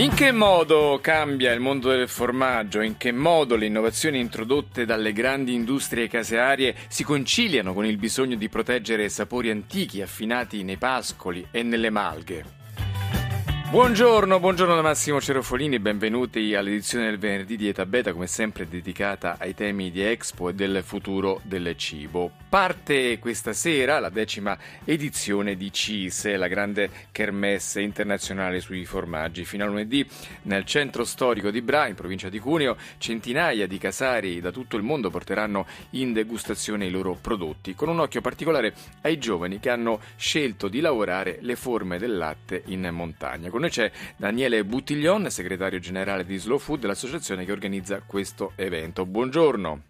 In che modo cambia il mondo del formaggio? In che modo le innovazioni introdotte dalle grandi industrie casearie si conciliano con il bisogno di proteggere sapori antichi affinati nei pascoli e nelle malghe? Buongiorno, buongiorno da Massimo Cerofolini, benvenuti all'edizione del venerdì di Eta Beta, come sempre dedicata ai temi di Expo e del futuro del cibo. Parte questa sera la decima edizione di CISE, la grande kermesse internazionale sui formaggi. Fino a lunedì nel centro storico di Bra, in provincia di Cuneo, centinaia di casari da tutto il mondo porteranno in degustazione i loro prodotti, con un occhio particolare ai giovani che hanno scelto di lavorare le forme del latte in montagna. Con noi c'è Daniele Buttiglion, segretario generale di Slow Food, l'associazione che organizza questo evento. Buongiorno.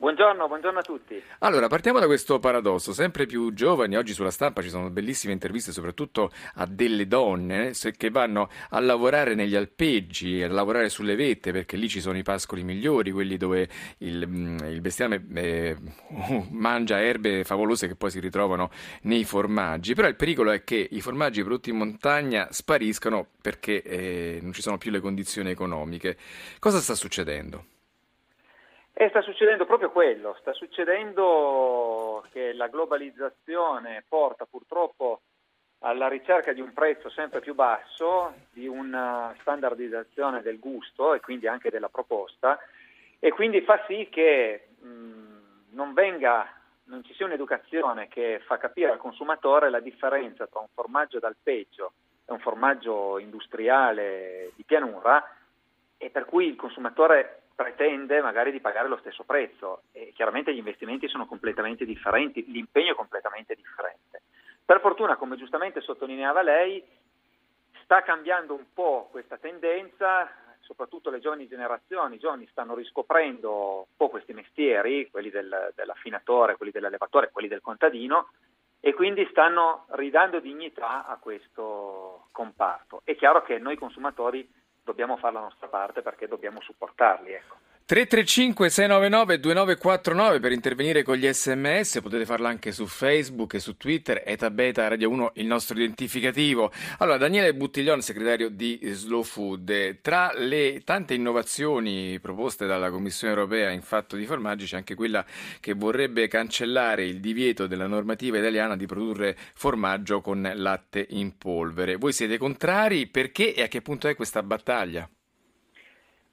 Buongiorno, buongiorno, a tutti. Allora, partiamo da questo paradosso. Sempre più giovani, oggi sulla stampa ci sono bellissime interviste soprattutto a delle donne che vanno a lavorare negli alpeggi, a lavorare sulle vette, perché lì ci sono i pascoli migliori, quelli dove il, mm, il bestiame eh, mangia erbe favolose che poi si ritrovano nei formaggi. Però il pericolo è che i formaggi prodotti in montagna spariscano perché eh, non ci sono più le condizioni economiche. Cosa sta succedendo? E sta succedendo proprio quello, sta succedendo che la globalizzazione porta purtroppo alla ricerca di un prezzo sempre più basso, di una standardizzazione del gusto e quindi anche della proposta e quindi fa sì che mh, non venga non ci sia un'educazione che fa capire al consumatore la differenza tra un formaggio d'alpeggio e un formaggio industriale di pianura e per cui il consumatore pretende magari di pagare lo stesso prezzo e chiaramente gli investimenti sono completamente differenti, l'impegno è completamente differente. Per fortuna, come giustamente sottolineava lei, sta cambiando un po' questa tendenza, soprattutto le giovani generazioni, i giovani stanno riscoprendo un po' questi mestieri, quelli del, dell'affinatore, quelli dell'allevatore, quelli del contadino, e quindi stanno ridando dignità a questo comparto. È chiaro che noi consumatori dobbiamo fare la nostra parte perché dobbiamo supportarli. Ecco. 335 699 2949 per intervenire con gli sms, potete farlo anche su Facebook e su Twitter, Eta Beta Radio 1 il nostro identificativo. Allora, Daniele Buttiglione, segretario di Slow Food, tra le tante innovazioni proposte dalla Commissione europea in fatto di formaggi c'è anche quella che vorrebbe cancellare il divieto della normativa italiana di produrre formaggio con latte in polvere. Voi siete contrari? Perché e a che punto è questa battaglia?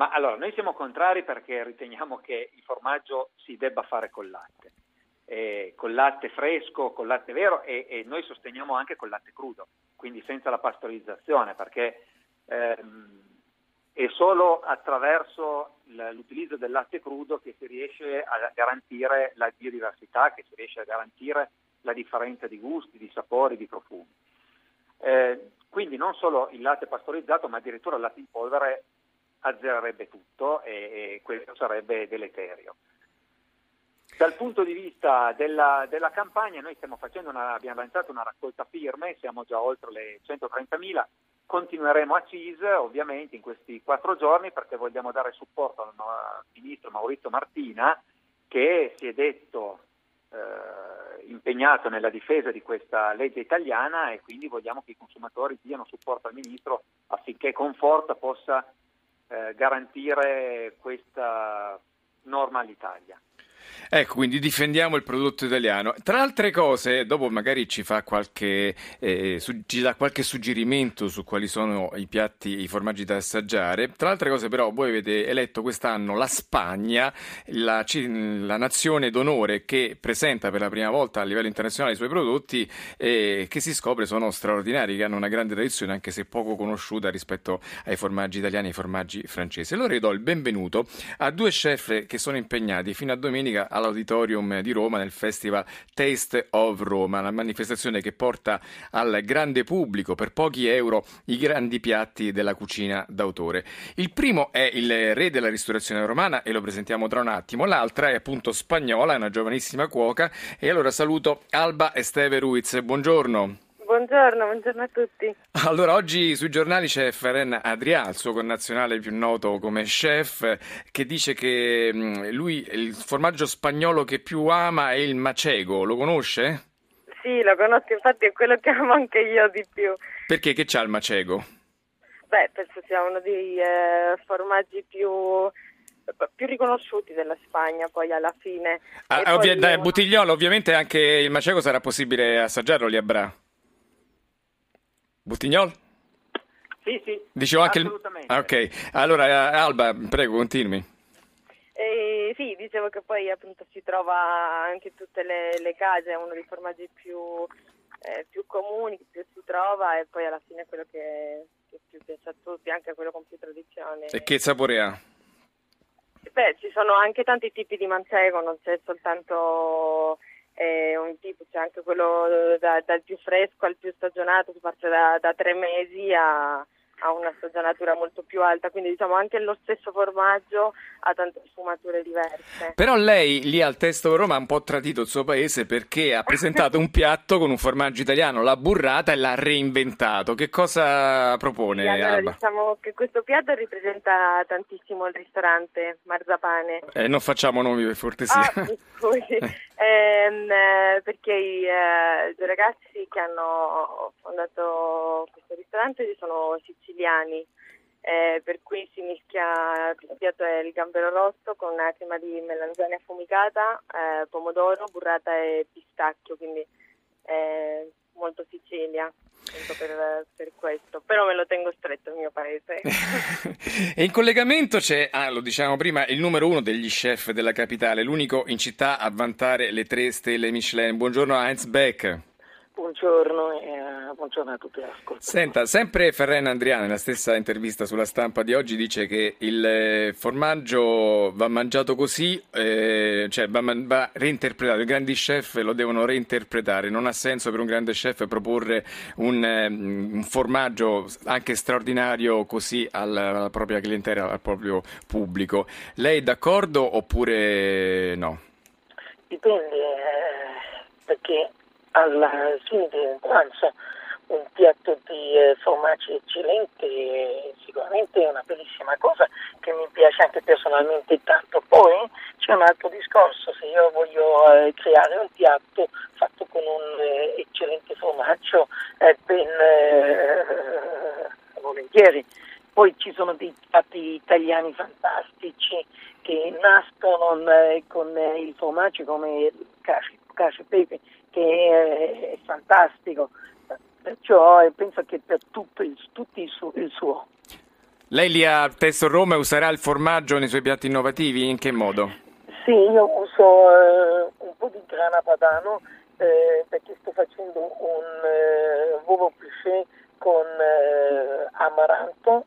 Ma allora, noi siamo contrari perché riteniamo che il formaggio si debba fare col latte, eh, col latte fresco, col latte vero e, e, noi sosteniamo anche col latte crudo, quindi senza la pastorizzazione, perché ehm, è solo attraverso l'utilizzo del latte crudo che si riesce a garantire la biodiversità, che si riesce a garantire la differenza di gusti, di sapori, di profumi. Eh, quindi non solo il latte pastorizzato, ma addirittura il latte in polvere azzererebbe tutto e, e questo sarebbe deleterio. Dal punto di vista della, della campagna noi una, abbiamo lanciato una raccolta firme, siamo già oltre le 130.000, continueremo a CIS ovviamente in questi quattro giorni perché vogliamo dare supporto al ministro Maurizio Martina che si è detto eh, impegnato nella difesa di questa legge italiana e quindi vogliamo che i consumatori diano supporto al ministro affinché con forza possa eh, garantire questa norma all'Italia. Ecco, quindi difendiamo il prodotto italiano. Tra altre cose, dopo magari ci, fa qualche, eh, su, ci dà qualche suggerimento su quali sono i piatti, i formaggi da assaggiare. Tra altre cose, però, voi avete eletto quest'anno la Spagna, la, la nazione d'onore che presenta per la prima volta a livello internazionale i suoi prodotti e che si scopre sono straordinari, che hanno una grande tradizione, anche se poco conosciuta rispetto ai formaggi italiani e ai formaggi francesi. Allora io do il benvenuto a due chef che sono impegnati fino a domenica all'Auditorium di Roma nel Festival Taste of Roma, una manifestazione che porta al grande pubblico per pochi euro i grandi piatti della cucina d'autore. Il primo è il re della ristorazione romana e lo presentiamo tra un attimo, l'altra è appunto spagnola, è una giovanissima cuoca e allora saluto Alba Esteve Ruiz. Buongiorno. Buongiorno, buongiorno a tutti. Allora, oggi sui giornali c'è Feren Adrià, il suo connazionale più noto come chef, che dice che mm, lui il formaggio spagnolo che più ama è il macego. Lo conosce? Sì, lo conosco, infatti è quello che amo anche io di più. Perché che c'ha il macego? Beh, penso sia uno dei eh, formaggi più più riconosciuti della Spagna poi alla fine. Ah, ovvia- da Buttigliolo, ovviamente anche il macego sarà possibile assaggiarlo lì a Bra. Buttignol? Sì, sì. Dicevo anche assolutamente. Il... Ah, ok, allora Alba, prego, continui. Eh, sì, dicevo che poi appunto si trova anche in tutte le, le case, è uno dei formaggi più, eh, più comuni, che più si trova e poi alla fine è quello che, che più piace a tutti, anche quello con più tradizione. E che sapore ha? Beh, ci sono anche tanti tipi di manchego, non c'è soltanto eh, un tipo, c'è anche quello da, dal più fresco al più stagionato, si parte da, da tre mesi a, ha una stagionatura molto più alta, quindi diciamo anche lo stesso formaggio ha tante sfumature diverse. Però lei lì al Testo Roma ha un po' tradito il suo paese perché ha presentato un piatto con un formaggio italiano, l'ha burrata e l'ha reinventato. Che cosa propone Sì, allora, diciamo che questo piatto rappresenta tantissimo il ristorante Marzapane. Eh, non facciamo nomi per cortesia. Ah. Ehm, eh, perché i eh, due ragazzi che hanno fondato questo ristorante sono siciliani, eh, per cui si mischia, il piatto è il gambero rosso con una crema di melanzane affumicata, eh, pomodoro, burrata e pistacchio, quindi è molto Sicilia. Appunto Per, per questo, però me lo tengo stretto il mio paese. e in collegamento c'è, ah, lo diciamo prima, il numero uno degli chef della capitale, l'unico in città a vantare le tre stelle Michelin. Buongiorno Heinz Beck. Buongiorno e eh, buongiorno a tutti. Senta, sempre Ferren Andrià nella stessa intervista sulla stampa di oggi dice che il eh, formaggio va mangiato così, eh, cioè va, va reinterpretato, i grandi chef lo devono reinterpretare, non ha senso per un grande chef proporre un, eh, un formaggio anche straordinario così alla, alla propria clientela, al proprio pubblico. Lei è d'accordo oppure no? Dipende, eh, perché alla pranzo un piatto di eh, formaggi eccellente è sicuramente è una bellissima cosa che mi piace anche personalmente tanto. Poi c'è un altro discorso, se io voglio eh, creare un piatto fatto con un eh, eccellente formaggio, eh, ben eh, volentieri. Poi ci sono dei piatti italiani fantastici che nascono eh, con eh, il formaggio come cacio, cacio e pepe che è fantastico, perciò penso che per tutto il, tutti il suo, il suo. Lei lì a Testo Roma userà il formaggio nei suoi piatti innovativi? In che modo? Sì, io uso eh, un po' di grana padano eh, perché sto facendo un eh, uovo pluché con eh, amaranto,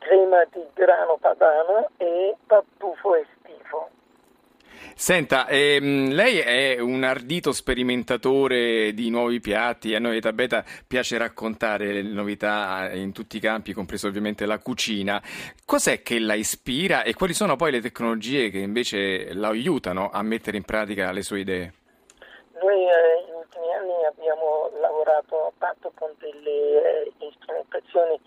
crema di grano padano e tartufo estivo. Senta, ehm, lei è un ardito sperimentatore di nuovi piatti, a noi a Tabeta piace raccontare le novità in tutti i campi, compreso ovviamente la cucina. Cos'è che la ispira e quali sono poi le tecnologie che invece la aiutano a mettere in pratica le sue idee? Noi eh, negli ultimi anni abbiamo lavorato tanto con delle eh, strumentazioni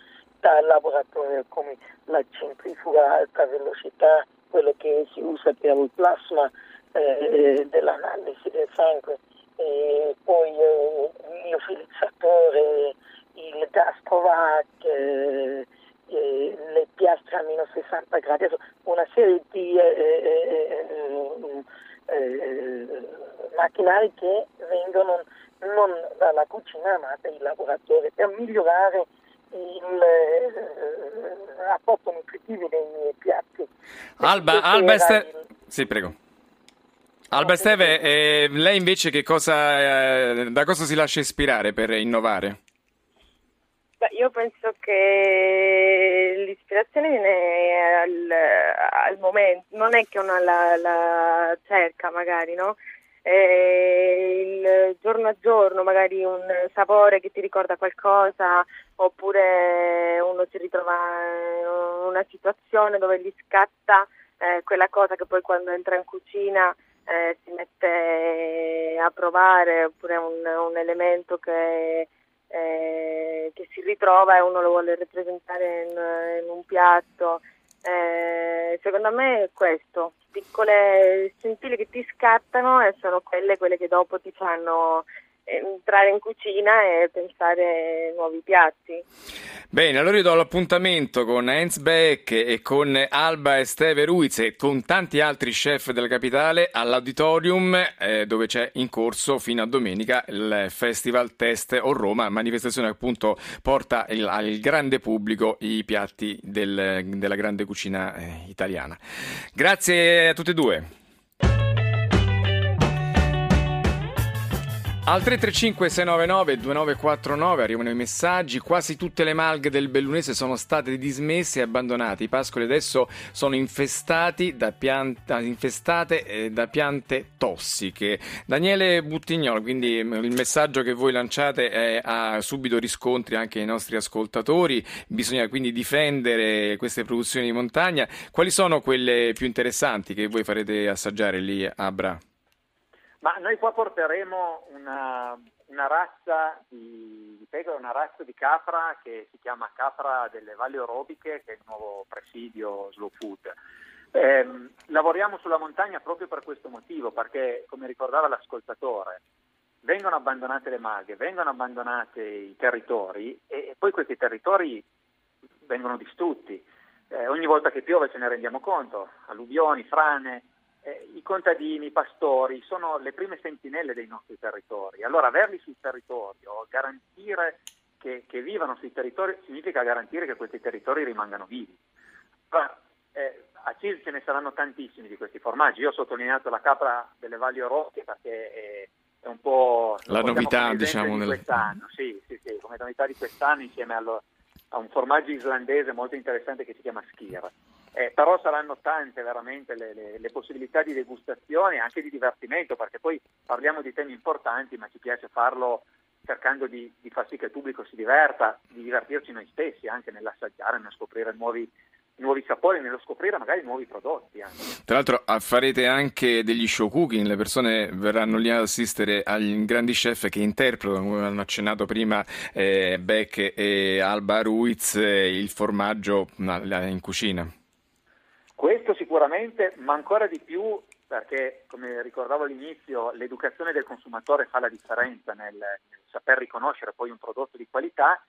da laboratorio come la centrifuga a alta velocità, quello che si usa per il plasma eh, dell'analisi del sangue, e poi eh, il liofilizzatore, il gastrovac, eh, eh, le piastre a meno 60 gradi, Adesso una serie di eh, eh, macchinari che vengono non dalla cucina ma dai laboratori per migliorare il eh, rapporto nutritivo dei miei piatti. Alba, Alba era Este- il- Sì, prego. Alba Esteve, eh, lei invece che cosa, eh, da cosa si lascia ispirare per innovare? Beh, io penso che l'ispirazione viene al, al momento, non è che uno la, la cerca magari, no? Eh, il giorno a giorno magari un sapore che ti ricorda qualcosa oppure uno si ritrova in una situazione dove gli scatta eh, quella cosa che poi quando entra in cucina eh, si mette a provare oppure un, un elemento che, eh, che, si ritrova e uno lo vuole rappresentare in, in un piatto. Eh, secondo me è questo, piccole scintille che ti scattano e sono quelle, quelle che dopo ti fanno entrare in cucina e pensare nuovi piatti. Bene, allora io do l'appuntamento con Heinz Beck e con Alba e Steve Ruiz e con tanti altri chef della capitale all'auditorium eh, dove c'è in corso fino a domenica il Festival Test o Roma, manifestazione che appunto porta il, al grande pubblico i piatti del, della grande cucina eh, italiana. Grazie a tutti e due. Al 335 699 2949 arrivano i messaggi. Quasi tutte le malghe del Bellunese sono state dismesse e abbandonate. I pascoli adesso sono infestati da pianta, infestate eh, da piante tossiche. Daniele Buttignolo, quindi il messaggio che voi lanciate ha subito riscontri anche ai nostri ascoltatori. Bisogna quindi difendere queste produzioni di montagna. Quali sono quelle più interessanti che voi farete assaggiare lì a Bra? Ma noi qua porteremo una, una razza di, di pecora, una razza di capra che si chiama capra delle valli orobiche, che è il nuovo presidio Slow Food. Eh, lavoriamo sulla montagna proprio per questo motivo, perché come ricordava l'ascoltatore, vengono abbandonate le maghe, vengono abbandonati i territori e, e poi questi territori vengono distrutti. Eh, ogni volta che piove ce ne rendiamo conto, alluvioni, frane, eh, i contadini, i pastori sono le prime sentinelle dei nostri territori. Allora averli sul territorio, garantire che, che vivano sui territori, significa garantire che questi territori rimangano vivi. Allora, eh, a CIS ce ne saranno tantissimi di questi formaggi. Io ho sottolineato la capra delle Valli Oroche perché è, è un po' la novità diciamo, di nel... quest'anno. Sì, sì, sì, come novità di quest'anno insieme allo, a un formaggio islandese molto interessante che si chiama Skir. Eh, però saranno tante veramente le, le, le, possibilità di degustazione e anche di divertimento, perché poi parliamo di temi importanti, ma ci piace farlo cercando di, di far sì che il pubblico si diverta, di divertirci noi stessi anche nell'assaggiare, nel scoprire nuovi, nuovi sapori, nello scoprire magari nuovi prodotti. Anche. Tra l'altro farete anche degli show cooking, le persone verranno lì ad assistere agli grandi chef che interpretano, come hanno accennato prima eh, Beck e Alba Ruiz, eh, il formaggio in cucina. Questo sicuramente, ma ancora di più perché, come ricordavo all'inizio, l'educazione del consumatore fa la differenza nel, nel saper riconoscere poi un prodotto di qualità.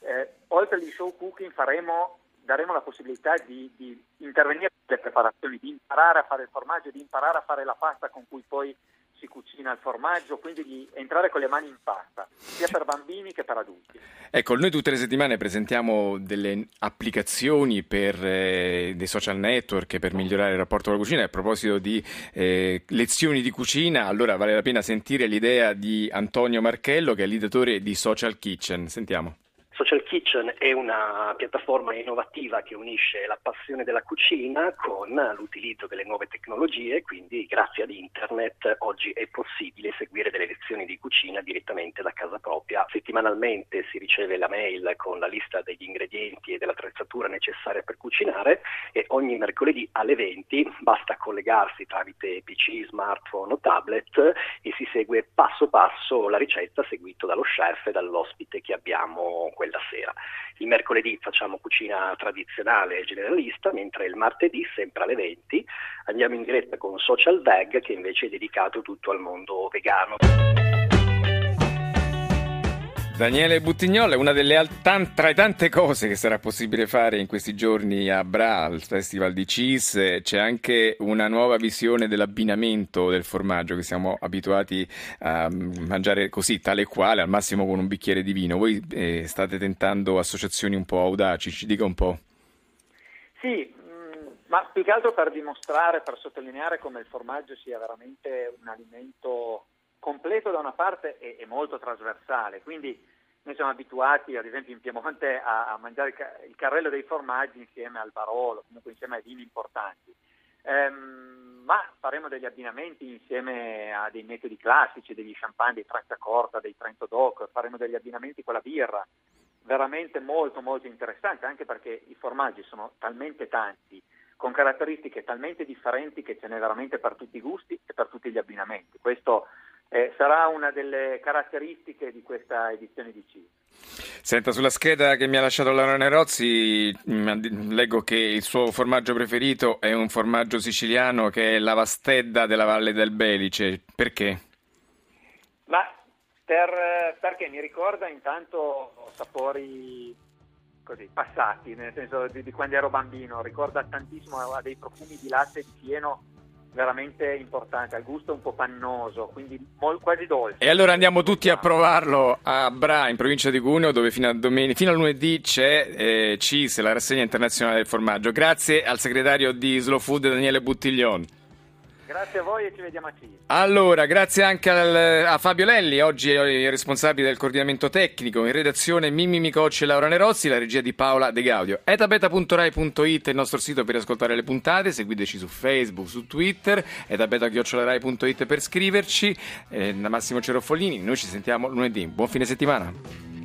Eh, oltre agli show cooking faremo, daremo la possibilità di, di intervenire nelle preparazioni, di imparare a fare il formaggio, di imparare a fare la pasta con cui poi si cucina il formaggio, quindi di entrare con le mani in pasta, sia per bambini che per adulti. Ecco, noi tutte le settimane presentiamo delle applicazioni per eh, dei social network per migliorare il rapporto con la cucina. A proposito di eh, lezioni di cucina, allora vale la pena sentire l'idea di Antonio Marchello, che è l'ideatore di Social Kitchen. Sentiamo. Social Kitchen è una piattaforma innovativa che unisce la passione della cucina con l'utilizzo delle nuove tecnologie, quindi grazie ad internet oggi è possibile seguire delle lezioni di cucina direttamente da casa propria. Settimanalmente si riceve la mail con la lista degli ingredienti e dell'attrezzatura necessaria per cucinare e ogni mercoledì alle 20 basta collegarsi tramite PC, smartphone o tablet e si segue passo passo la ricetta seguito dallo chef e dall'ospite che abbiamo quella sera. Il mercoledì facciamo cucina tradizionale e generalista, mentre il martedì, sempre alle 20, andiamo in diretta con Social Veg che invece è dedicato tutto al mondo vegano. Daniele Buttignol è una delle al- tra le tante cose che sarà possibile fare in questi giorni a Bra, al Festival di Cheese. C'è anche una nuova visione dell'abbinamento del formaggio che siamo abituati a mangiare così, tale e quale, al massimo con un bicchiere di vino. Voi eh, state tentando associazioni un po' audaci, ci dica un po'. Sì, mm, ma più che altro per dimostrare, per sottolineare come il formaggio sia veramente un alimento completo da una parte e, e, molto trasversale, quindi noi siamo abituati, ad esempio in Piemonte, a, a mangiare il, il, carrello dei formaggi insieme al barolo, comunque insieme ai vini importanti. Ehm, ma faremo degli abbinamenti insieme a dei metodi classici, degli champagne, dei Franciacorta, dei Trento Doc, faremo degli abbinamenti con la birra, veramente molto molto interessante, anche perché i formaggi sono talmente tanti, con caratteristiche talmente differenti che ce n'è veramente per tutti i gusti e per tutti gli abbinamenti. Questo eh, sarà una delle caratteristiche di questa edizione di CIS. Senta, sulla scheda che mi ha lasciato Laura Nerozzi mm, leggo che il suo formaggio preferito è un formaggio siciliano che è la Vastedda della Valle del Belice. Perché? Ma per, perché mi ricorda intanto sapori così, passati, nel senso di, di, quando ero bambino, ricorda tantissimo, aveva dei profumi di latte di fieno veramente importante, al gusto un po' pannoso, quindi mol, quasi dolce. E allora andiamo tutti a provarlo a Bra, in provincia di Cuneo, dove fino a, domen- fino a lunedì c'è eh, CIS, la rassegna internazionale del formaggio. Grazie al segretario di Slow Food Daniele Buttiglione. Grazie a voi e ci vediamo a CIS. Allora, grazie anche al, a Fabio Lelli, oggi è il responsabile del coordinamento tecnico, in redazione Mimmi Micocci e Laura Nerozzi, la regia di Paola De Gaudio. etabeta.rai.it è il nostro sito per ascoltare le puntate, seguiteci su Facebook, su Twitter, etabeta.rai.it per scriverci. Eh, da Massimo Cerofolini, noi ci sentiamo lunedì. Buon fine settimana.